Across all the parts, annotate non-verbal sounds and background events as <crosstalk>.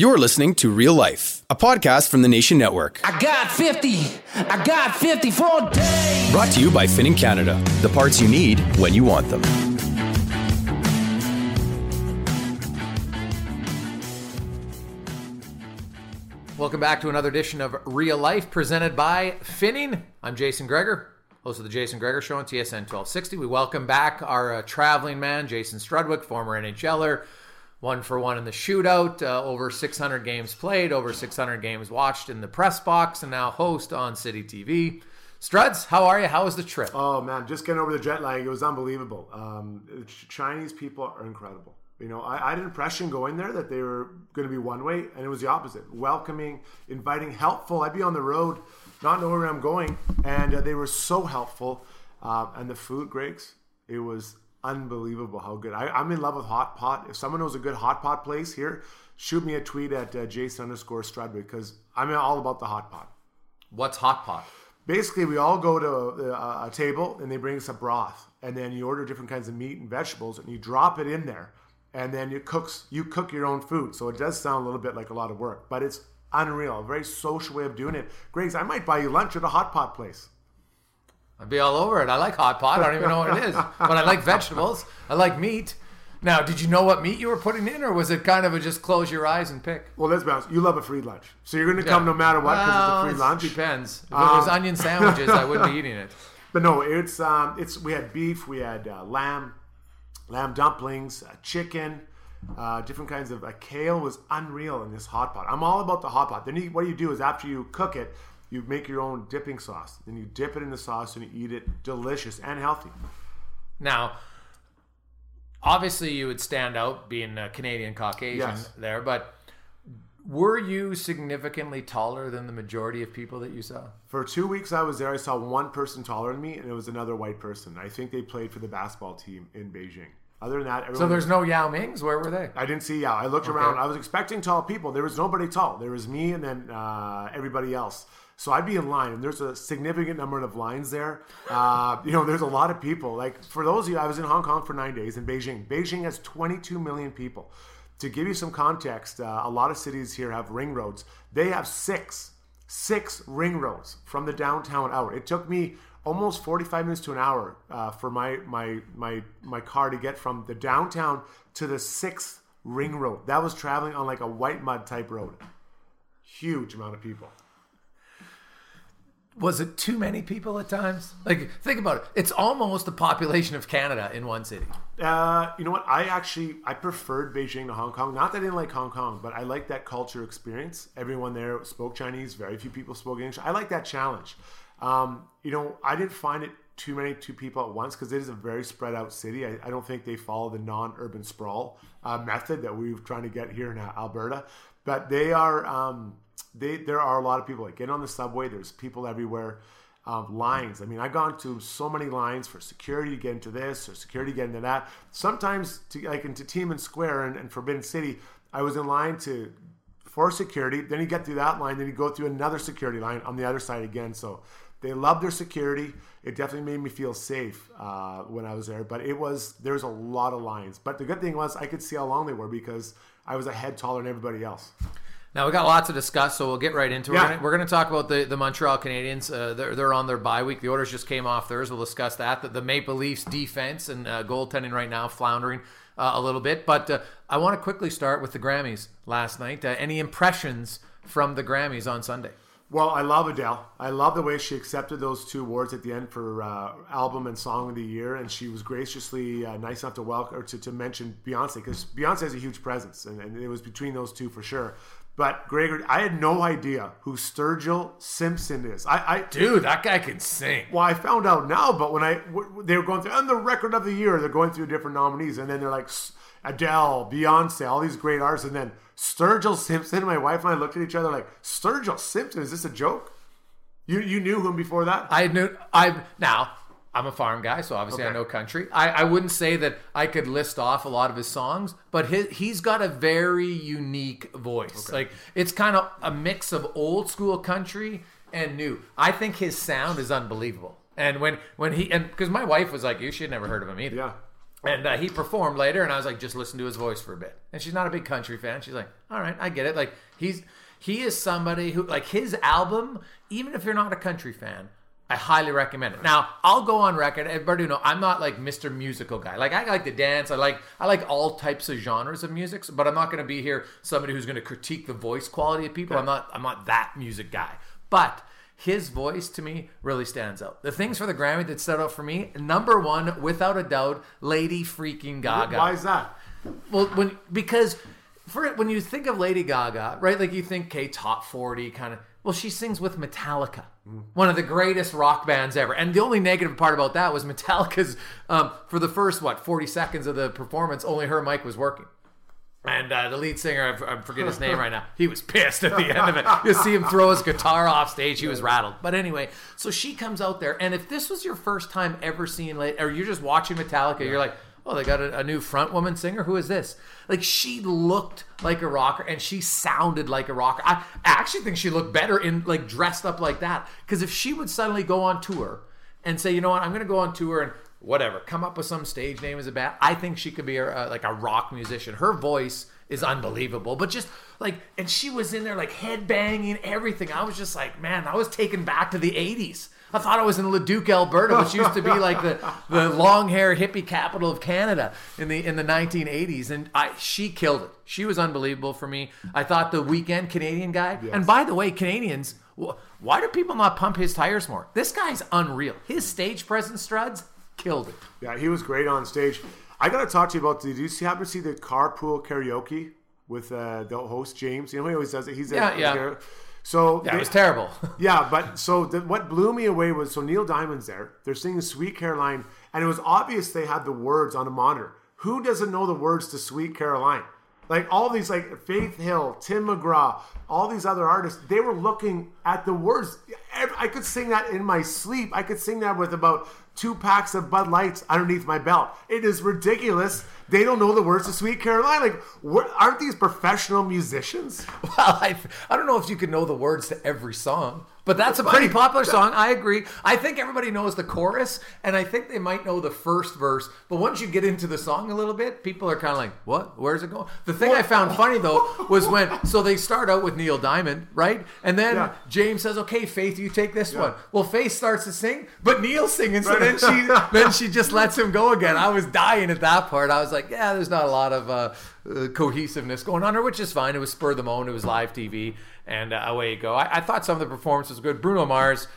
You're listening to Real Life, a podcast from the Nation Network. I got 50. I got 54 days. Brought to you by Finning Canada, the parts you need when you want them. Welcome back to another edition of Real Life presented by Finning. I'm Jason Gregor, host of the Jason Gregor Show on TSN 1260. We welcome back our uh, traveling man, Jason Strudwick, former NHLer, one for one in the shootout, uh, over 600 games played, over 600 games watched in the press box, and now host on City TV. Struds, how are you? How was the trip? Oh man, just getting over the jet lag, it was unbelievable. Um, Chinese people are incredible. You know, I, I, had an impression going there that they were going to be one way, and it was the opposite. Welcoming, inviting, helpful. I'd be on the road, not knowing where I'm going, and uh, they were so helpful. Uh, and the food, Griggs, it was unbelievable how good. I, am in love with hot pot. If someone knows a good hot pot place here, shoot me a tweet at uh, Jason underscore Strudwick because I'm all about the hot pot. What's hot pot? Basically, we all go to a, a table and they bring us a broth, and then you order different kinds of meat and vegetables, and you drop it in there and then you cooks you cook your own food. So it does sound a little bit like a lot of work, but it's unreal. A very social way of doing it. Griggs, I might buy you lunch at a hot pot place. I'd be all over it. I like hot pot. I don't even know what it is, but I like vegetables. I like meat. Now, did you know what meat you were putting in, or was it kind of a just close your eyes and pick? Well, let's be honest. You love a free lunch, so you're going to come yeah. no matter what because well, it's a free lunch. Depends. If um, it was um, onion sandwiches, I wouldn't be eating it. <laughs> But no, it's um, it's we had beef, we had uh, lamb, lamb dumplings, uh, chicken, uh, different kinds of uh, kale was unreal in this hot pot. I'm all about the hot pot. Then you, what you do is after you cook it, you make your own dipping sauce. Then you dip it in the sauce and you eat it. Delicious and healthy. Now, obviously, you would stand out being a Canadian Caucasian yes. there, but were you significantly taller than the majority of people that you saw? For two weeks I was there, I saw one person taller than me, and it was another white person. I think they played for the basketball team in Beijing. Other than that, so there's no Yao Mings. Where were they? I didn't see Yao. I looked okay. around. I was expecting tall people. There was nobody tall. There was me and then uh, everybody else. So I'd be in line, and there's a significant number of lines there. Uh, you know, there's a lot of people. Like for those of you, I was in Hong Kong for nine days in Beijing. Beijing has 22 million people. To give you some context, uh, a lot of cities here have ring roads. They have six, six ring roads from the downtown out. It took me almost 45 minutes to an hour uh, for my, my, my, my car to get from the downtown to the sixth ring road. That was traveling on like a Whitemud type road. Huge amount of people. Was it too many people at times? Like, think about it. It's almost the population of Canada in one city. Uh, you know what? I actually I preferred Beijing to Hong Kong. Not that I didn't like Hong Kong, but I like that culture experience. Everyone there spoke Chinese. Very few people spoke English. I like that challenge. Um, you know, I didn't find it too many two people at once because it is a very spread out city. I, I don't think they follow the non urban sprawl uh, method that we're trying to get here in Alberta. but they are. Um, they there are a lot of people like get on the subway. There's people everywhere. Um, lines. I mean, I've gone to so many lines for security to get into this or security to get into that. Sometimes, to, like into Tiananmen Square and, and Forbidden City, I was in line to for security. Then you get through that line, then you go through another security line on the other side again. So they love their security. It definitely made me feel safe uh, when I was there. But it was there was a lot of lines. But the good thing was I could see how long they were because I was a head taller than everybody else. Now we got lots to discuss, so we'll get right into it. Yeah. We're gonna, we're gonna talk about the, the Montreal Canadiens. Uh, they're, they're on their bye week. The Oilers just came off theirs. We'll discuss that. The, the Maple Leafs defense and uh, goaltending right now floundering uh, a little bit. But uh, I want to quickly start with the Grammys last night. Uh, any impressions from the Grammys on Sunday? Well, I love Adele. I love the way she accepted those two awards at the end for uh, album and song of the year, and she was graciously uh, nice enough to welcome or to, to mention Beyonce because Beyonce has a huge presence, and, and it was between those two for sure. But Gregor, I had no idea who Sturgill Simpson is. I, I Dude, that guy can sing. well, I found out now, but when I w- they were going through, and the record of the year, they're going through different nominees, and then they're like Adele, Beyonce, all these great artists, and then Sturgill Simpson. My wife and I looked at each other like, Sturgill Simpson, is this a joke? You you knew him before that? I knew I now I'm a farm guy, so obviously I know country. I, I wouldn't say that I could list off a lot of his songs, but his, he's got a very unique voice. Like it's kind of a mix of old school country and new. I think his sound is unbelievable. And when when he and because my wife was like, you should never heard of him either. yeah. And uh, he performed later, and I was like, just listen to his voice for a bit. And she's not a big country fan. She's like, all right, I get it. Like he's he is somebody who like his album, even if you're not a country fan, I highly recommend it. Now I'll go on record. Everybody know I'm not like Mr. Musical guy. Like I like to dance. I like I like all types of genres of music. But I'm not going to be here somebody who's going to critique the voice quality of people. I'm not I'm not that music guy. But his voice to me really stands out. The things for the Grammy that stood out for me, number one, without a doubt, Lady freaking Gaga. Why is that? Well, when because for when you think of Lady Gaga, right? Like you think, okay, top forty kind of. Well, she sings with Metallica, one of the greatest rock bands ever. And the only negative part about that was Metallica's um, for the first what forty seconds of the performance, only her mic was working. And uh, the lead singer, I forget his name right now, he was pissed at the end of it. You see him throw his guitar off stage, he was rattled. But anyway, so she comes out there, and if this was your first time ever seeing, or you're just watching Metallica, you're like, oh, they got a, a new front woman singer. Who is this? Like she looked like a rocker, and she sounded like a rocker. I, actually think she looked better in like dressed up like that. Because if she would suddenly go on tour and say, you know what, I'm going to go on tour and whatever, come up with some stage name as a band. I think she could be a, like a rock musician. Her voice is unbelievable, but just like, and she was in there like head banging everything. I was just like, man, I was taken back to the 80s. I thought I was in Leduc, Alberta, which used to be like the, the long hair hippie capital of Canada in the in the 1980s, and I she killed it. She was unbelievable for me. I thought the Weeknd Canadian guy, and by the way, Canadians, why do people not pump his tires more? This guy's unreal. His stage presence, Struds, killed it. Yeah, he was great on stage. I got to talk to you about. Did you see, happen to see the carpool karaoke with uh, the host James? You know he always does it. He's Yeah, a, yeah. So Yeah, they- it was terrible. <laughs> yeah, but so the, what blew me away was so Neil Diamond's there. They're singing "Sweet Caroline," and it was obvious they had the words on a monitor. Who doesn't know the words to "Sweet Caroline"? Like all these, like Faith Hill, Tim McGraw, all these other artists, they were looking at the words. I could sing that in my sleep. I could sing that with about two packs of Bud Lights underneath my belt. It is ridiculous. They don't know the words to "Sweet Caroline." Like, what, aren't these professional musicians? <laughs> Well, I, I don't know if you can know the words to every song, but that's a pretty popular song. I agree. I think everybody knows the chorus, and I think they might know the first verse. But once you get into the song a little bit, people are kind of like, "What? Where's it going?" The thing I found funny though was when so they start out with Neil Diamond, right? And then Yeah. James says, "Okay, Faith, you take this one." Well, Faith starts to sing, but Neil's singing, so Right. then she <laughs> then she just lets him go again. I was dying at that part. I was like, "Yeah, there's not a lot of uh, uh, cohesiveness going on here, which is fine. It was spur of the moment. It was live TV, and uh, away you go." I, I thought some of the performance was good. Bruno Mars.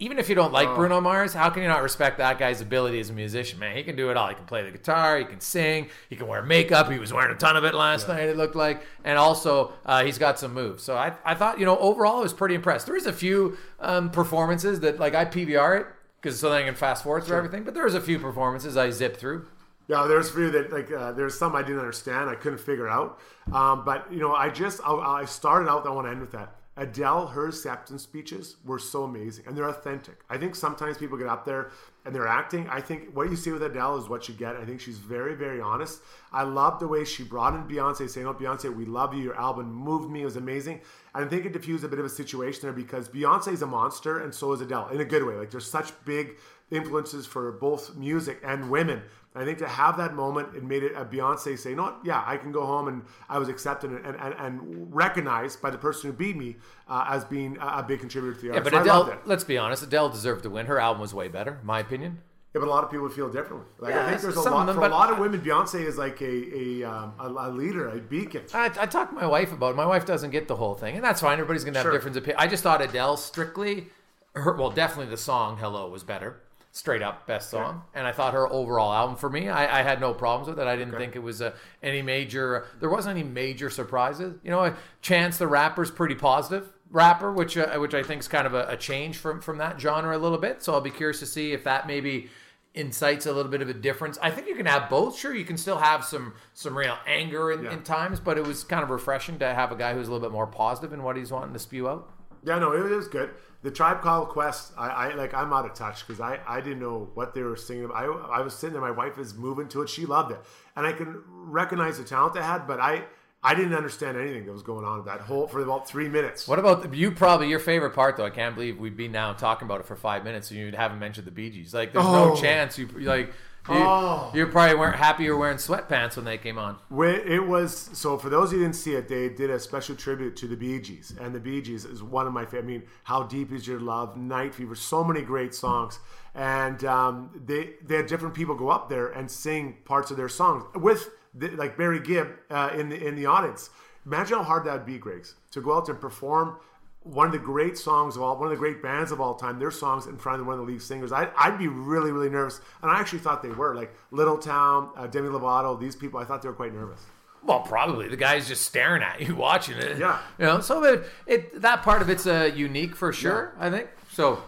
Even if you don't Oh. like Bruno Mars, how can you not respect that guy's ability as a musician? Man, he can do it all. He can play the guitar, he can sing, he can wear makeup. He was wearing a ton of it last night. It looked like, and also uh, he's got some moves. So I, I thought, you know, overall, I was pretty impressed. There was a few um, performances that, like, I PVR it because so then I can fast forward through everything. But there was a few performances I zipped through. Yeah, there's a few that like uh, there's some I didn't understand. I couldn't figure out. Um, but you know, I just I, I started out. I want to end with that. Adele, her acceptance speeches were so amazing and they're authentic. I think sometimes people get up there and they're acting. I think what you see with Adele is what you get. I think she's very, very honest. I love the way she brought in Beyonce, saying, Oh, Beyonce, we love you. Your album moved me. It was amazing. And I think it diffused a bit of a situation there because Beyonce is a monster and so is Adele in a good way. Like there's such big influences for both music and women. I think to have that moment, it made it a Beyonce say, "No, yeah, I can go home and I was accepted and, and, and recognized by the person who beat me uh, as being a big contributor to the Yeah, but So Adele, let's be honest, Adele deserved to win. Her album was way better, my opinion. Yeah, but a lot of people feel differently. Like Yeah, I think there's a lot them, for a lot of women. Beyonce is like a a, um, a, a leader, a beacon. I, I talked to my wife about it. My wife doesn't get the whole thing, and that's fine. Everybody's going to have Sure. different opinions. I just thought Adele strictly, her, well, definitely the song "Hello" was better, straight up best song. And I thought her overall album for me, I, I had no problems with it. I didn't think it was uh, any major. There wasn't any major surprises. You know, Chance the rapper's pretty positive rapper, which uh, which I think is kind of a, a change from from that genre a little bit. So I'll be curious to see if that maybe incites a little bit of a difference. I think you can have both. Sure, you can still have some some real anger in, Yeah. in times, but it was kind of refreshing to have a guy who's a little bit more positive in what he's wanting to spew out. Yeah, no, it was good. The Tribe Called Quest, I, I like. I'm out of touch because I, I didn't know what they were singing. I, I was sitting there. My wife is moving to it. She loved it, and I can recognize the talent they had. But I, I didn't understand anything that was going on that whole for about three minutes. What about you? Probably your favorite part, though. I can't believe we've been now talking about it for five minutes and you haven't mentioned the Bee Gees. Like, there's no Oh. chance you like. You, Oh. you probably weren't happy you were wearing sweatpants when they came on. It was so for those who didn't see it, they did a special tribute to the Bee Gees, and the Bee Gees is one of my favorite. I mean, "How Deep Is Your Love," "Night Fever," so many great songs, and um, they they had different people go up there and sing parts of their songs with the, like Barry Gibb uh, in the in the audience. Imagine how hard that'd be, Griggs, to go out and perform one of the great songs of all, one of the great bands of all time, their songs in front of one of the lead singers. I'd, I'd be really, really nervous. And I actually thought they were. Like Little Town, uh, Demi Lovato, these people, I thought they were quite nervous. Well, probably the guy's just staring at you, <laughs> watching it. Yeah. you know. So it, it that part of it's uh, unique for sure. I think so.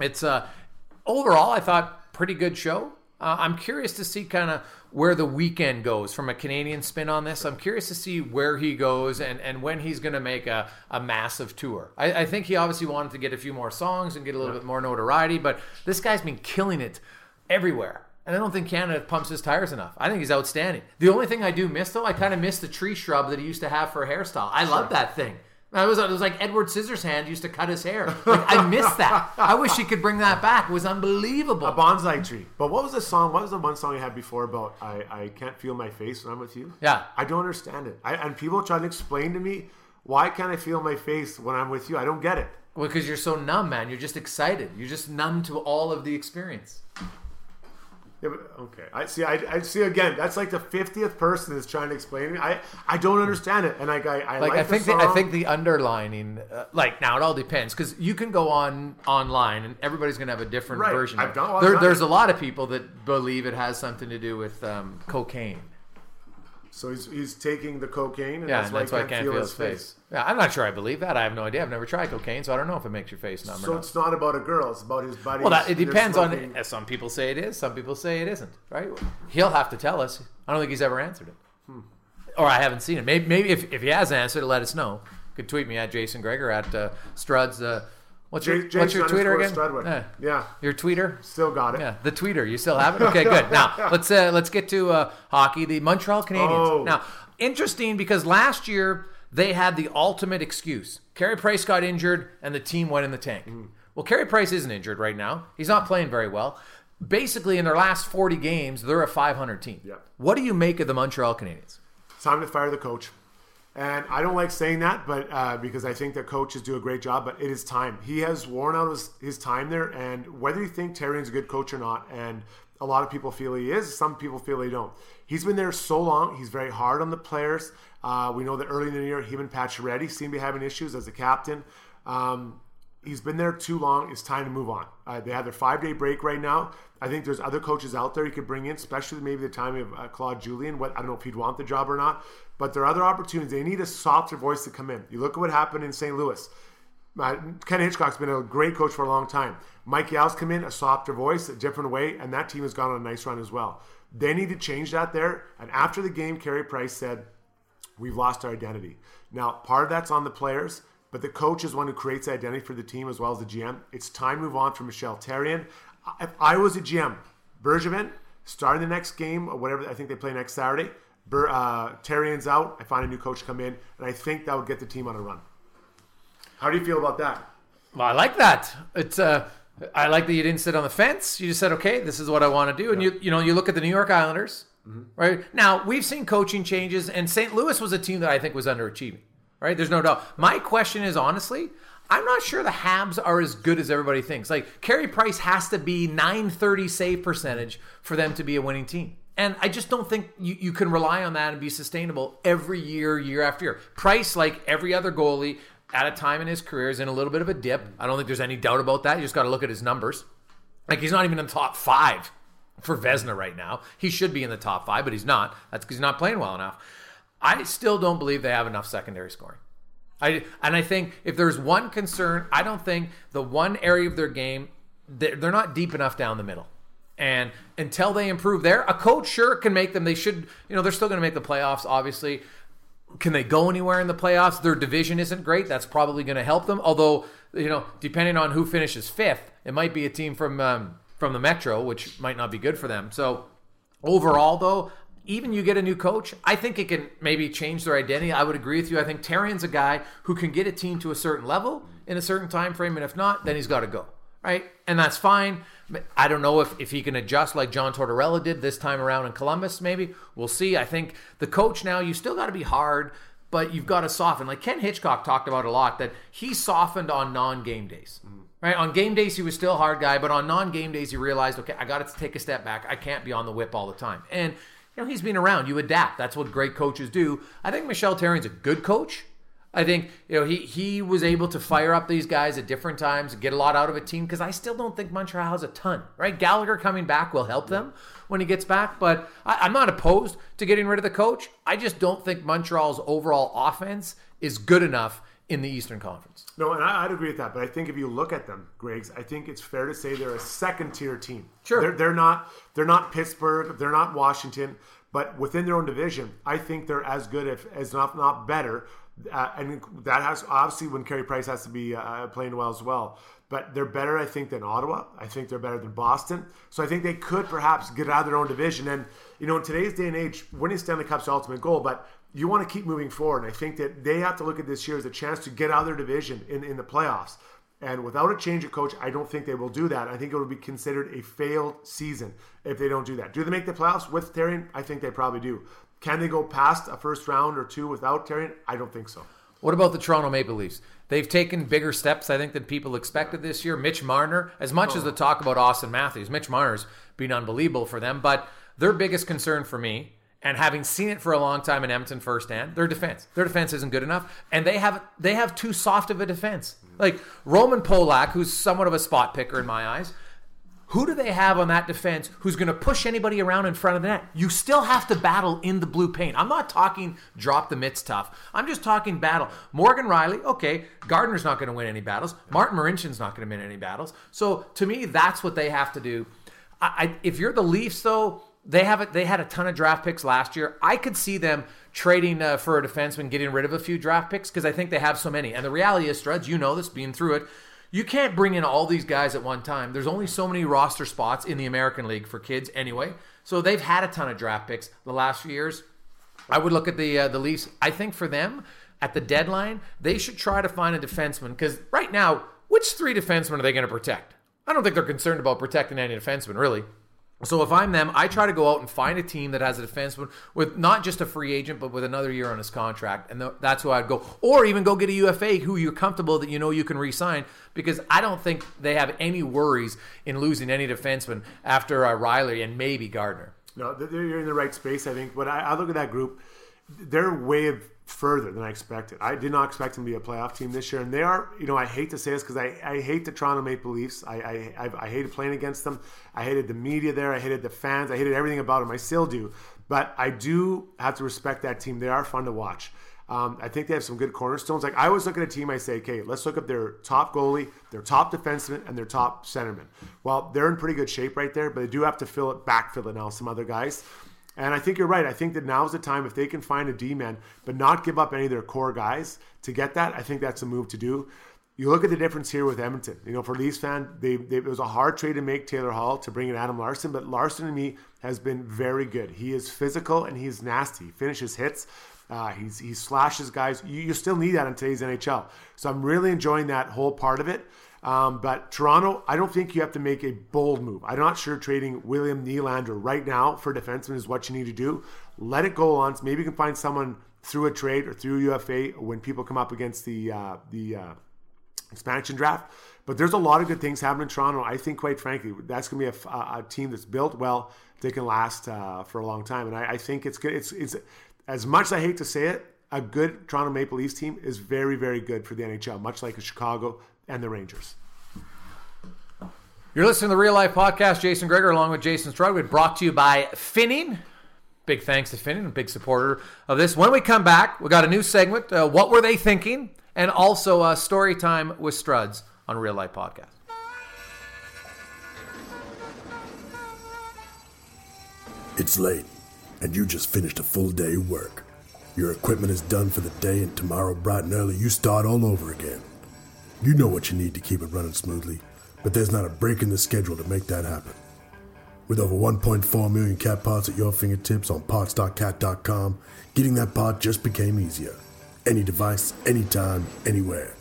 It's uh, overall, I thought pretty good show. Uh, I'm curious to see kind of where the Weeknd goes from a Canadian spin on this. I'm curious to see where he goes and, and when he's going to make a, a massive tour. I, I think he obviously wanted to get a few more songs and get a little bit more notoriety, but this guy's been killing it everywhere. And I don't think Canada pumps his tires enough. I think he's outstanding. The only thing I do miss, though, I kind of miss the tree shrub that he used to have for a hairstyle. I love that thing. It was, it was like Edward Scissorhands used to cut his hair. Like, I miss that. I wish he could bring that back. It was unbelievable. A bonsai tree. But what was the song? What was the one song you had before about I, I can't feel my face when I'm with you? Yeah. I don't understand it. I, and people try to explain to me why can't I feel my face when I'm with you? I don't get it. Well, because you're so numb, man. You're just excited. You're just numb to all of the experience. Yeah, but, okay. I see. I, I see again. That's like the fiftieth person that's trying to explain me. I I don't understand it, and like I I Like, like, I think the the. I think the underlining, uh, like now it all depends because you can go on online and everybody's gonna have a different Right. version. I've done- there, there's a lot of people that believe it has something to do with um, cocaine. So he's he's taking the cocaine, and Yeah, that's, and why, that's why I can't feel his face. Yeah, I'm not sure I believe that. I have no idea. I've never tried cocaine, so I don't know if it makes your face numb So it's not about a girl; it's about his buddies. Well, that, it depends on. smoking. uh, Some people say it is. Some people say it isn't. Right? He'll have to tell us. I don't think he's ever answered it, Hmm. or I haven't seen it. Maybe, maybe if, if he has answered it, let us know. You could tweet me at Jason Gregor at uh, Struds. Uh, what's your J- what's your Twitter again? Yeah. Yeah. Your tweeter. Still got it. Yeah, the tweeter. You still have it? Okay, good. Now <laughs> let's uh, let's get to uh, hockey. The Montreal Canadiens. Oh. Now, interesting because last year they had the ultimate excuse. Carey Price got injured and the team went in the tank. Mm. Well, Carey Price isn't injured right now. He's not playing very well. Basically, in their last 40 games, they're a 500 team. Yeah. What do you make of the Montreal Canadiens? It's time to fire the coach. And I don't like saying that, but uh, because I think that coaches do a great job, but it is time. He has worn out his, his time there, and whether you think Therrien's a good coach or not, and a lot of people feel he is, some people feel he don't. He's been there so long. He's very hard on the players. Uh, we know that early in the year, him and Pacioretty seem to be having issues as a captain. Um, he's been there too long. It's time to move on. Uh, they have their five day break right now. I think there's other coaches out there you could bring in, especially maybe the time of uh, Claude Julien. What I don't know if he'd want the job or not, but there are other opportunities. They need a softer voice to come in. You look at what happened in St. Louis. Uh, Ken Hitchcock's been a great coach for a long time. Mike Yeo's come in, a softer voice, a different way, and that team has gone on a nice run as well. They need to change that there. And after the game, Carey Price said, We've lost our identity. Now, part of that's on the players, but the coach is one who creates identity for the team as well as the GM. It's time to move on from Michel Therrien. If I was a GM, Bergevin, starting the next game or whatever, I think they play next Saturday. Uh, Therrien's out. I find a new coach come in, and I think that would get the team on a run. How do you feel about that? Well, I like that. It's uh, I like that you didn't sit on the fence. You just said, okay, this is what I want to do. And you, you know, you look at the New York Islanders, mm-hmm. right? Now, we've seen coaching changes, and St. Louis was a team that I think was underachieving, right? There's no doubt. My question is, honestly, I'm not sure the Habs are as good as everybody thinks. Like, Carey Price has to be 930 save percentage for them to be a winning team. And I just don't think you, you can rely on that and be sustainable every year, year after year. Price, like every other goalie, at a time in his career is in a little bit of a dip. I don't think there's any doubt about that. You just got to look at his numbers. Like he's not even in the top five for Vezina right now. He should be in the top five, but he's not. That's because he's not playing well enough. I still don't believe they have enough secondary scoring. I and I think if there's one concern, I don't think the one area of their game they're, they're not deep enough down the middle. And until they improve there, a coach sure can make them. They should, you know, they're still going to make the playoffs, obviously. Can they go anywhere in the playoffs? Their division isn't great. That's probably going to help them. Although, you know, depending on who finishes fifth, it might be a team from um, from the Metro, which might not be good for them. So, overall, though, even you get a new coach, I think it can maybe change their identity. I would agree with you. I think Therrien's a guy who can get a team to a certain level in a certain time frame, and if not, then he's got to go. Right, and that's fine. I don't know if, if he can adjust like John Tortorella did this time around in Columbus, maybe. We'll see. I think the coach now, you still got to be hard, but you've got to soften. Like Ken Hitchcock talked about a lot that he softened on non game days. Mm-hmm. Right? On game days, he was still a hard guy, but on non game days, he realized, okay, I got to take a step back. I can't be on the whip all the time. And, you know, he's been around. You adapt. That's what great coaches do. I think Michel Therrien's a good coach. I think you know he he was able to fire up these guys at different times, get a lot out of a team because I still don't think Montreal has a ton. Right, Gallagher coming back will help them when he gets back, but I, am not opposed to getting rid of the coach. I just don't think Montreal's overall offense is good enough in the Eastern Conference. No, and I, would agree with that. But I think if you look at them, Griggs, I think it's fair to say they're a second tier team. Sure, they're, they're not they're not Pittsburgh, they're not Washington, but within their own division, I think they're as good if as not not better uh, and that has obviously when Carey Price has to be uh, playing well as well. But they're better, I think, than Ottawa. I think they're better than Boston. So I think they could perhaps get out of their own division. And you know, in today's day and age, winning Stanley Cup's ultimate goal. But you want to keep moving forward. And I think that they have to look at this year as a chance to get out of their division in, in the playoffs. And without a change of coach, I don't think they will do that. I think it will be considered a failed season if they don't do that. Do they make the playoffs with Therrien? I think they probably do. Can they go past a first round or two without Therrien? I don't think so. What about the Toronto Maple Leafs? They've taken bigger steps, I think, than people expected this year. Mitch Marner, as much oh. as the talk about Austin Matthews, Mitch Marner's been unbelievable for them. But their biggest concern for me, and having seen it for a long time in Edmonton firsthand, their defense. Their defense isn't good enough, and they have they have too soft of a defense. Like Roman Polak, who's somewhat of a spot picker in my eyes, who do they have on that defense who's going to push anybody around in front of the net? You still have to battle in the blue paint. I'm not talking drop the mitts tough. I'm just talking battle. Morgan Rielly, okay, Gardiner's not going to win any battles. Martin Marincin's not going to win any battles. So to me, that's what they have to do. I, I, if you're the Leafs, though, they have it. They had a ton of draft picks last year. I could see them trading uh, for a defenseman, getting rid of a few draft picks because I think they have so many. And the reality is, Struds, you know this, being through it you can't bring in all these guys at one time. There's only so many roster spots in the American League for kids anyway. So they've had a ton of draft picks the last few years. I would look at the uh, the Leafs. I think for them at the deadline, they should try to find a defenseman because right now, which three defensemen are they going to protect? I don't think they're concerned about protecting any defenseman really. So if I'm them, I try to go out and find a team that has a defenseman with not just a free agent, but with another year on his contract, and that's who I'd go. Or even go get a UFA who you're comfortable that you know you can re-sign, because I don't think they have any worries in losing any defenseman after uh, Rielly and maybe Gardiner. No, you're in the right space, I think. But I, I look at that group; they're way of further than I expected. I did not expect them to be a playoff team this year, and they are. You know, I hate to say this because I, I hate the Toronto Maple Leafs. I, I I've, I hated playing against them. I hated the media there. I hated the fans. I hated everything about them. I still do, but I do have to respect that team. They are fun to watch. Um, I think they have some good cornerstones. Like I always look at a team, I say, okay, let's look at their top goalie, their top defenseman, and their top centerman. Well, they're in pretty good shape right there, but they do have to fill it, backfill it now. Some other guys. And I think you're right. I think that now's the time if they can find a D man, but not give up any of their core guys to get that. I think that's a move to do. You look at the difference here with Edmonton. You know, for Leafs fan, they, they, it was a hard trade to make Taylor Hall to bring in Adam Larsson, but Larsson to me has been very good. He is physical and he's nasty. He finishes hits. Uh, he's he slashes guys. You, you still need that in today's NHL. So I'm really enjoying that whole part of it. Um, but Toronto, I don't think you have to make a bold move. I'm not sure trading William Nylander right now for defenseman is what you need to do. Let it go on. Maybe you can find someone through a trade or through UFA when people come up against the uh, the uh, expansion draft. But there's a lot of good things happening in Toronto. I think, quite frankly, that's going to be a, a, team that's built well. They can last uh, for a long time, and I, I think it's good. It's it's as much as I hate to say it, a good Toronto Maple Leafs team is very, very good for the NHL, much like a Chicago and the Rangers. You're listening to the Real Life Podcast. Jason Gregor, along with Jason Strudwick, brought to you by Finning. Big thanks to Finning, a big supporter of this. When we come back, we got a new segment. Uh, what were they thinking? And also uh, story time with Struds on Real Life Podcast. It's late and you just finished a full day of work. Your equipment is done for the day, and tomorrow, bright and early, you start all over again. You know what you need to keep it running smoothly, but there's not a break in the schedule to make that happen. With over 1.4 million cat parts at your fingertips on parts.cat.com, getting that part just became easier. Any device, anytime, anywhere.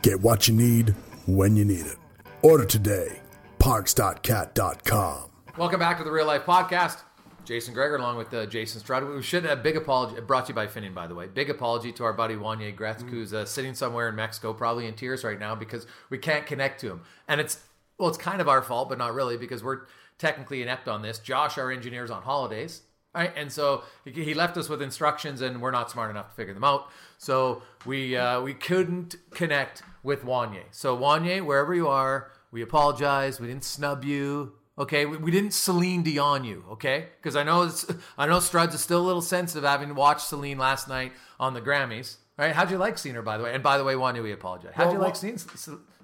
Get what you need when you need it. Order today. Parts.cat.com. Welcome back to the Real Life Podcast. Jason Gregor along with uh, Jason Stroud. We should have a big apology, brought to you by Finning, by the way. Big apology to our buddy Wanye Gretzky, mm who's uh, sitting somewhere in Mexico, probably in tears right now because we can't connect to him. And it's, well, it's kind of our fault, but not really because we're technically inept on this. Josh, our engineer, is on holidays. Right? And so he left us with instructions, and we're not smart enough to figure them out. So we uh, we couldn't connect with Wanye. So Wanye, wherever you are, we apologize. We didn't snub you. Okay, we, we didn't Celine Dion you, okay? Because I know it's, <laughs> I know Struds is still a little sensitive having watched Celine last night on the Grammys. Right? How'd you like seeing her, by the way? And by the way, Wanya, we apologize. How'd well, you like seeing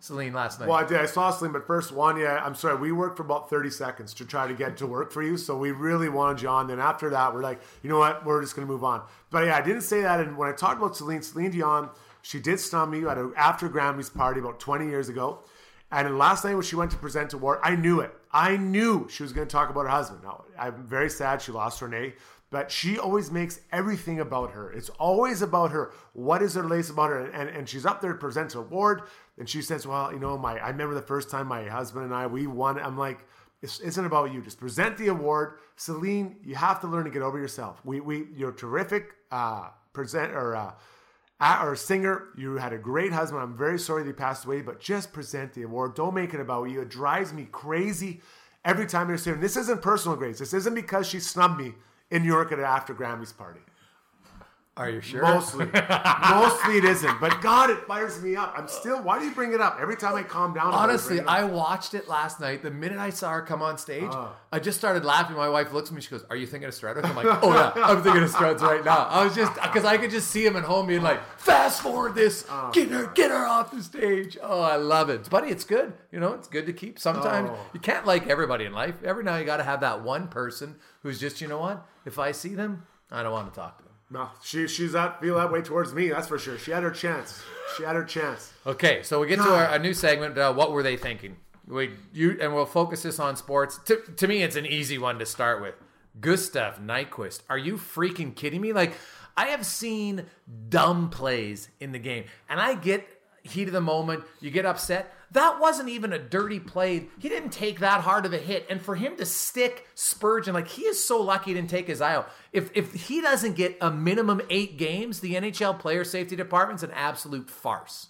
Celine last night? Well, I did. I saw Celine, but first, Wanya, I'm sorry, we worked for about 30 seconds to try to get to work for you. So we really wanted you on. Then after that, we're like, you know what? We're just going to move on. But yeah, I didn't say that. And when I talked about Celine, Celine Dion, she did stun me at an after Grammys party about 20 years ago. And last night when she went to present award, I knew it. I knew she was going to talk about her husband. Now, I'm very sad she lost Renee, but she always makes everything about her. It's always about her. What is her lace about her? And, and she's up there to present an award, and she says, "Well, you know, my I remember the first time my husband and I we won." I'm like, "It isn't about you. Just present the award, Celine. You have to learn to get over yourself. We we you're terrific uh, present or." Uh, or singer, you had a great husband. I'm very sorry that he passed away, but just present the award. Don't make it about you. It drives me crazy every time you're saying this isn't personal grace. This isn't because she snubbed me in New York at an after Grammys party. Are you sure? Mostly. <laughs> Mostly it isn't. But God, it fires me up. I'm still, why do you bring it up? Every time I calm down. Honestly, I watched it last night. The minute I saw her come on stage, uh, I just started laughing. My wife looks at me. She goes, Are you thinking of Struds? I'm like, Oh, yeah, I'm thinking of Struds right now. I was just, because I could just see him at home being like, Fast forward this. Uh, get her, get her off the stage. Oh, I love it. Buddy, it's good. You know, it's good to keep. Sometimes oh. you can't like everybody in life. Every now you got to have that one person who's just, you know what? If I see them, I don't want to talk to them. No, she she's that feel that way towards me. That's for sure. She had her chance. She had her chance. Okay, so we get to our, a new segment. Uh, what were they thinking? We you and we'll focus this on sports. To, to me, it's an easy one to start with. Gustav Nyquist. Are you freaking kidding me? Like, I have seen dumb plays in the game, and I get heat of the moment. You get upset. That wasn't even a dirty play. He didn't take that hard of a hit. And for him to stick Spurgeon, like he is so lucky he didn't take his eye out. If if he doesn't get a minimum eight games, the NHL player safety department's an absolute farce.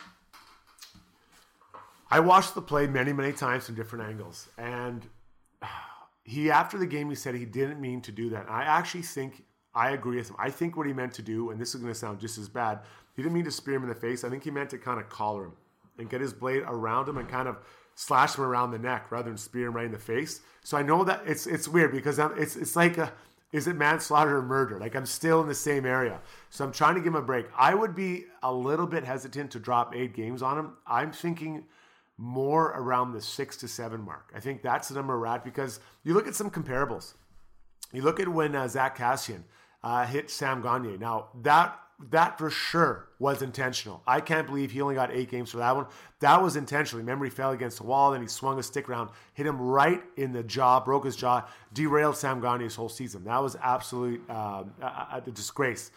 I watched the play many, many times from different angles. And <sighs> he after the game he said he didn't mean to do that. And I actually think I agree with him. I think what he meant to do, and this is gonna sound just as bad, he didn't mean to spear him in the face. I think he meant to kind of collar him and get his blade around him and kind of slash him around the neck rather than spear him right in the face. So I know that it's it's weird because it's it's like a is it manslaughter or murder? Like I'm still in the same area. So I'm trying to give him a break. I would be a little bit hesitant to drop eight games on him. I'm thinking more around the six to seven mark. I think that's the number we're at because you look at some comparables. You look at when uh, Zack Kassian uh, hit Sam Gagner. Now that that for sure was intentional. I can't believe he only got eight games for that one. That was intentional. Remember, he fell against the wall, then he swung a stick around, hit him right in the jaw, broke his jaw, derailed Sam Gagner's whole season. That was absolute um, a, a, disgrace.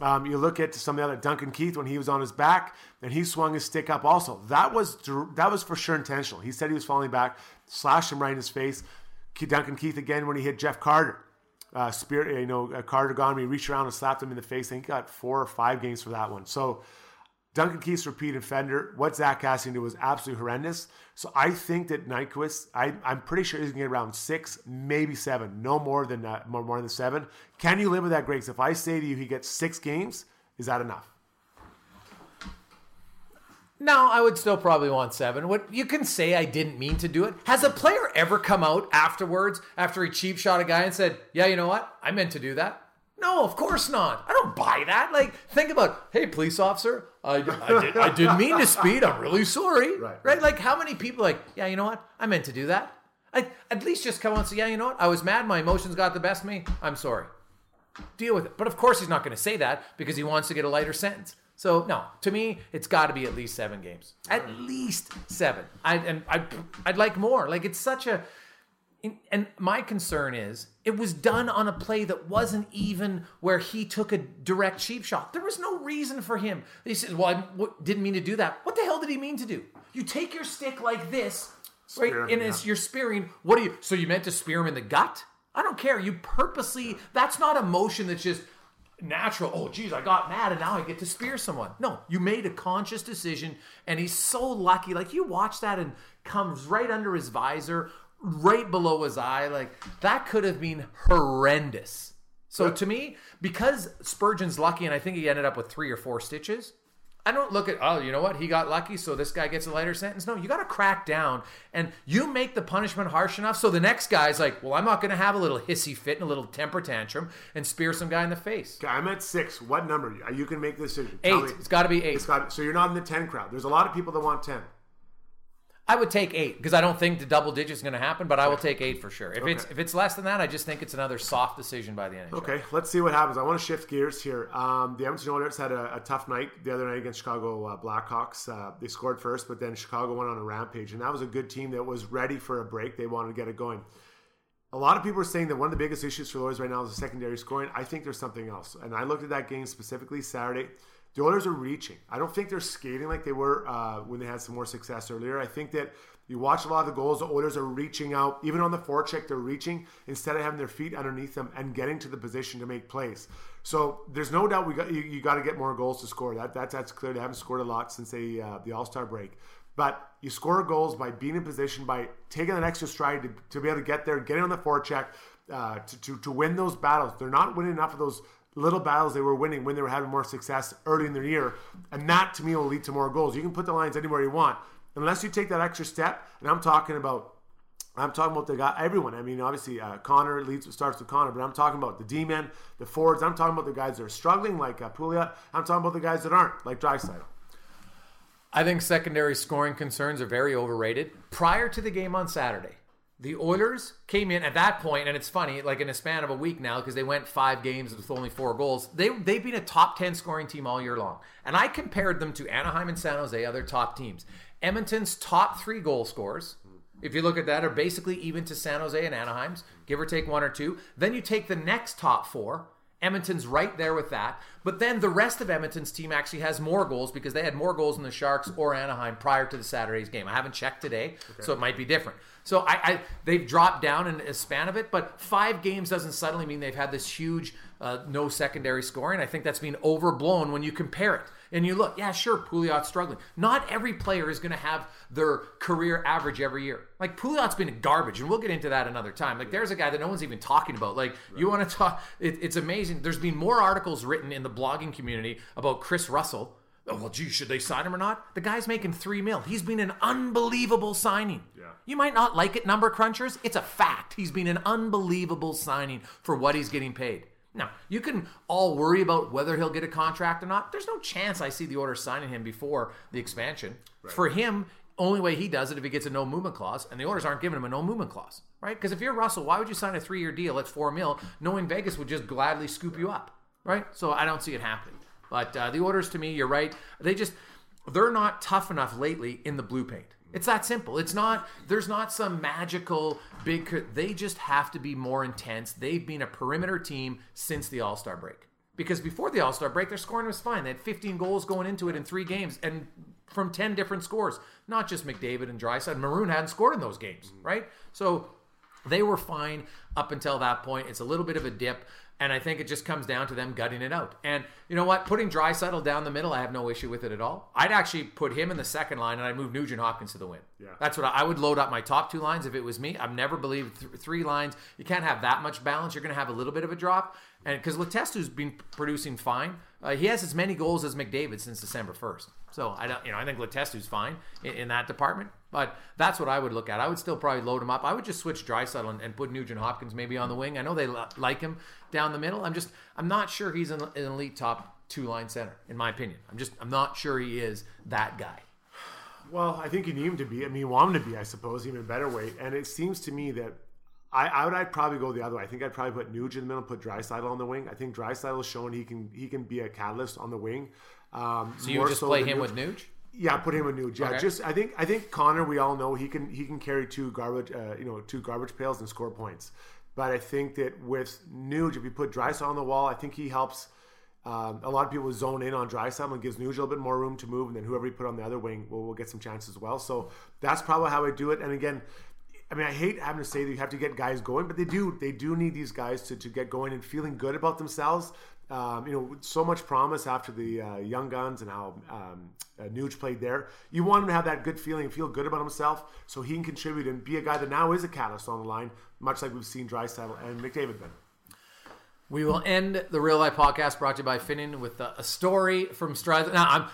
Um, you look at some of the other Duncan Keith when he was on his back, and he swung his stick up also. That was that was for sure intentional. He said he was falling back, slashed him right in his face. Duncan Keith again when he hit Jeff Carter uh, Spirit, you know, Carter Gonermy reached around and slapped him in the face. I think he got four or five games for that one. So Duncan Keith's repeat offender. What Zack Kassian did was absolutely horrendous. So I think that Nyquist, I, I'm pretty sure he's going to get around six, maybe seven, no more than that, more, more than seven. Can you live with that, Greg? If I say to you he gets six games, is that enough? No, I would still probably want seven. What you can say I didn't mean to do it. Has a player ever come out afterwards after he cheap shot a guy and said, "Yeah, you know what? I meant to do that." No, of course not. I don't buy that. Like, think about, hey, police officer, I, I, did, I didn't <laughs> mean to speed. I'm really sorry. Right, right. Like, how many people like, yeah, you know what? I meant to do that. I, at least just come out and say, yeah, you know what? I was mad. My emotions got the best of me. I'm sorry. Deal with it. But of course, he's not going to say that because he wants to get a lighter sentence. So no, to me, it's got to be at least seven games. At least seven. I and I I'd like more. Like it's such a. And my concern is it was done on a play that wasn't even where he took a direct cheap shot. There was no reason for him. He says, "Well, I didn't mean to do that." What the hell did he mean to do? You take your stick like this, Spear right? and yeah. you're spearing. What do you? So you meant to spear him in the gut? I don't care. You purposely. That's not emotion. That's just natural, oh, geez, I got mad and now I get to spear someone. No, you made a conscious decision and he's so lucky. Like you watch that and comes right under his visor, right below his eye. Like that could have been horrendous. So to me, because Spurgeon's lucky and I think he ended up with three or four stitches, I don't look at, oh, you know what? He got lucky, so this guy gets a lighter sentence. No, you got to crack down and you make the punishment harsh enough so the next guy's like, well, I'm not going to have a little hissy fit and a little temper tantrum and spear some guy in the face. Okay, I'm at six. What number? Are you You can make the decision. Eight. It's got to be eight. It's got, so you're not in the 10 crowd. There's a lot of people that want 10. I would take eight because I don't think the double digit is going to happen, but I will take eight for sure. If okay. it's if it's less than that, I just think it's another soft decision by the NHL. Okay, let's see what happens. I want to shift gears here. Um, the Edmonton Oilers had a, a, tough night the other night against Chicago uh, Blackhawks. Uh, they scored first, but then Chicago went on a rampage, and that was a good team that was ready for a break. They wanted to get it going. A lot of people are saying that one of the biggest issues for the Oilers right now is the secondary scoring. I think there's something else, and I looked at that game specifically Saturday. The Oilers are reaching. I don't think they're skating like they were uh, when they had some more success earlier. I think that you watch a lot of the goals, the Oilers are reaching out. Even on the forecheck, they're reaching instead of having their feet underneath them and getting to the position to make plays. So there's no doubt we got you, you got to get more goals to score. That, that that's clear. They haven't scored a lot since they, uh, the All Star break. But you score goals by being in position, by taking an extra stride to, to be able to get there, getting on the forecheck, uh, to, to, to win those battles. They're not winning enough of those little battles they were winning when they were having more success early in their year. And that to me will lead to more goals. You can put the lines anywhere you want unless you take that extra step, and I'm talking about I'm talking about the guy, everyone. I mean, obviously, uh, Connor leads starts with Connor, but I'm talking about the D men, the forwards. I'm talking about the guys that are struggling, like uh, Pouliot. I'm talking about the guys that aren't, like Draisaitl. I think secondary scoring concerns are very overrated. Prior to the game on Saturday, the Oilers came in at that point, and it's funny, like in a span of a week now, because they went five games with only four goals. They they've been a top ten scoring team all year long, and I compared them to Anaheim and San Jose, other top teams. Edmonton's top three goal scorers, if you look at that, are basically even to San Jose and Anaheim's, give or take one or two. Then you take the next top four. Edmonton's right there with that. But then the rest of Edmonton's team actually has more goals because they had more goals than the Sharks or Anaheim prior to the Saturday's game. I haven't checked today, okay. so it might be different. So I, I, they've dropped down in a span of it, but five games doesn't suddenly mean they've had this huge uh, no secondary scoring. I think that's being overblown when you compare it. And you look, yeah, sure, Pouliot's struggling. Not every player is going to have their career average every year. Like Pouliot's been garbage, and we'll get into that another time. Like there's a guy that no one's even talking about. Like right. you want to talk? It, it's amazing. There's been more articles written in the blogging community about Kris Russell Oh, well, gee, should they sign him or not? The guy's making three mil. He's been an unbelievable signing. Yeah. You might not like it, number crunchers. It's a fact. He's been an unbelievable signing for what he's getting paid. Now, you can all worry about whether he'll get a contract or not. There's no chance I see the Oilers signing him before the expansion. For him, only way he does it if he gets a no movement clause, and the Oilers aren't giving him a no movement clause, right? Because if you're Russell, why would you sign a three year deal at four mil, knowing Vegas would just gladly scoop you up, right? So I don't see it happening. But uh, the Oilers, to me, you're right. They just they're not tough enough lately in the blue paint. It's that simple. It's not. There's not some magical big. They just have to be more intense. They've been a perimeter team since the All Star break. Because before the All Star break, their scoring was fine. They had 15 goals going into it in three games, and from 10 different scores. Not just McDavid and Draisaitl. Maroon hadn't scored in those games, right? So they were fine up until that point. It's a little bit of a dip, and I think it just comes down to them gutting it out. And you know what? Putting Draisaitl down the middle, I have no issue with it at all. I'd actually put him in the second line, and I'd move Nugent Hopkins to the win. Yeah. That's what I, I would load up my top two lines if it was me. I've never believed th- three lines. You can't have that much balance. You're going to have a little bit of a drop, and because Letestu's been producing fine, uh, he has as many goals as McDavid since December first. So I don't, you know, I think Letestu's fine in, in that department. But that's what I would look at. I would still probably load him up. I would just switch Draisaitl and, and put Nugent Hopkins maybe on the wing. I know they li- like him down the middle. I'm just, I'm not sure he's an, an elite top two line center in my opinion. I'm just, I'm not sure he is that guy. Well, I think you need him to be. I mean, you want him to be, I suppose, even better weight. And it seems to me that I, I would I'd probably go the other way. I think I'd probably put Nugent in the middle, put Draisaitl on the wing. I think Draisaitl has shown he can he can be a catalyst on the wing. Um, So you just play him Nuge. with Nuge? Yeah, put him with Nuge. Yeah, Okay. just I think I think Connor. We all know he can he can carry two garbage uh, you know two garbage pails and score points. But I think that with Nuge, if you put Draisaitl on the wall, I think he helps. Um, a lot of people zone in on Draisaitl and gives Nuge a little bit more room to move, and then whoever you put on the other wing will, will get some chances as well. So that's probably how I do it. And again, I mean, I hate having to say that you have to get guys going, but they do. They do need these guys to, to get going and feeling good about themselves. Um, you know, so much promise after the uh, Young Guns and how um, uh, Nuge played there. You want him to have that good feeling and feel good about himself so he can contribute and be a guy that now is a catalyst on the line, much like we've seen Draisaitl and McDavid been. We will end the Real Life podcast brought to you by Finning with a, a story from Stride. Now, I'm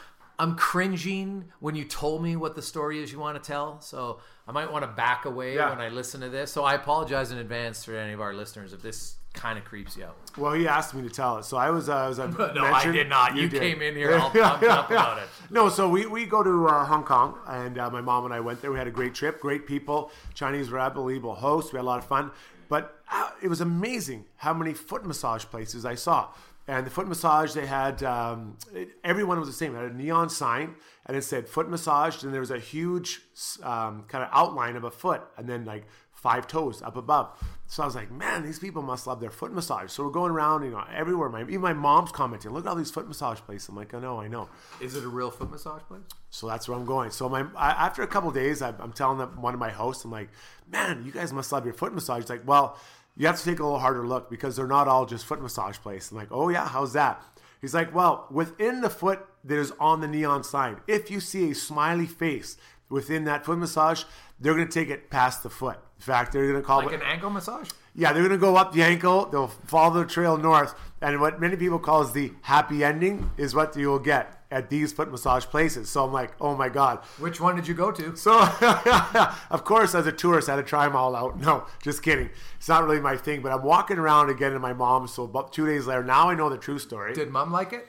I'm cringing when you told me what the story is you want to tell, so I might want to back away Yeah. when I listen to this. So I apologize in advance to any of our listeners if this kind of creeps you out. Well, he asked me to tell it, so I was. Uh, I was uh, <laughs> No, I did not. You came in here all pumped up about it. <laughs> No, so we, we go to uh, Hong Kong, and uh, my mom and I went there. We had a great trip, great people. Chinese were unbelievable hosts. We had a lot of fun, but uh, it was amazing how many foot massage places I saw. And the foot massage they had, um, it, everyone was the same. It had a neon sign, and it said foot massage, and there was a huge um, kind of outline of a foot, and then like five toes up above. So I was like, man, these people must love their foot massage. So we're going around, you know, everywhere. My even my mom's commenting, look at all these foot massage places. I'm like, I know, I know. Is it a real foot massage place? So that's where I'm going. So my I, after a couple days, I, I'm telling them, one of my hosts, I'm like, man, you guys must love your foot massage. He's like, well, you have to take a little harder look because they're not all just foot massage places. I'm like, oh yeah, how's that? He's like, well, within the foot that is on the neon sign, if you see a smiley face within that foot massage, they're going to take it past the foot. In fact, they're going to call Like it an ankle massage? yeah, they're going to go up the ankle. They'll follow the trail north. And what many people call is the happy ending is what you will get at these foot massage places. So I'm like, oh my God. Which one did you go to? So, <laughs> of course, as a tourist, I had to try them all out. No, just kidding. It's not really my thing. But I'm walking around again in my mom. So about two days later, now I know the true story. Did mom like it?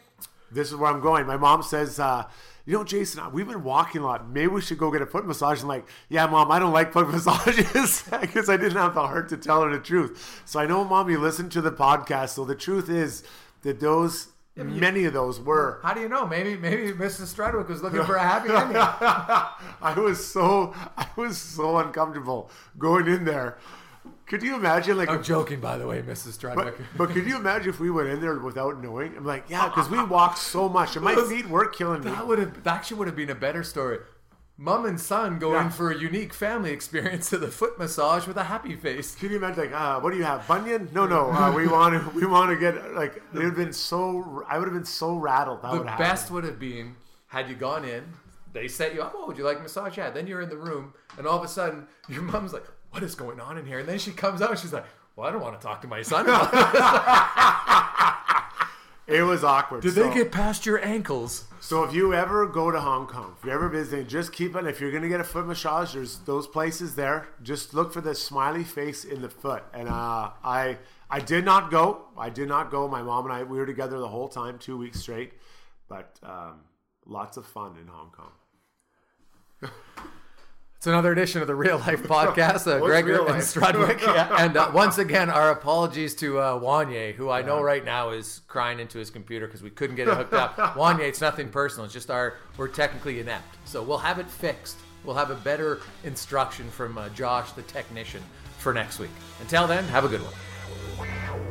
This is where I'm going. My mom says, uh, you know, Jason, we've been walking a lot. Maybe we should go get a foot massage. I'm like, yeah, mom, I don't like foot <laughs> massages <laughs> because I didn't have the heart to tell her the truth. So I know, mom, you listened to the podcast. So the truth is that those, many of those were. How do you know? Maybe maybe Mrs. Strudwick was looking for a happy <laughs> ending. I was so, I was so uncomfortable going in there. Could you imagine, like, I'm joking, by the way, Mrs. But, but could you imagine if we went in there without knowing? I'm like, yeah, because we <laughs> walked so much, and my feet were killing me. That would have that actually would have been a better story. Mom and son go Yeah. in for a unique family experience to the foot massage with a happy face. Can you imagine, like, uh, what do you have, bunion? No, no, uh, we <laughs> want to, we want to get like. It would have been so. I would have been so rattled. That The would have best would have been had you gone in, they set you up. Oh, would you like massage? Yeah. Then you're in the room, and all of a sudden your mom's like, "What is going on in here?" And then she comes out, and she's like, "Well, I don't want to talk to my son." about this." <laughs> It was awkward. Did So- they get past your ankles? So if you ever go to Hong Kong, if you're ever visiting, just keep it. If you're gonna get a foot massage, there's those places there. Just look for the smiley face in the foot. And uh, I I did not go. I did not go. My mom and I we were together the whole time, two weeks straight. But um, lots of fun in Hong Kong. <laughs> It's another edition of the Real Life <laughs> Podcast. Uh, Gregor and? Strudwick. <laughs> Yeah. And uh, once again, our apologies to uh, Wanye, who I know right now is crying into his computer because we couldn't get it hooked up. <laughs> Wanye, it's nothing personal. It's just our we're technically inept. So we'll have it fixed. We'll have a better instruction from uh, Josh, the technician, for next week. Until then, have a good one.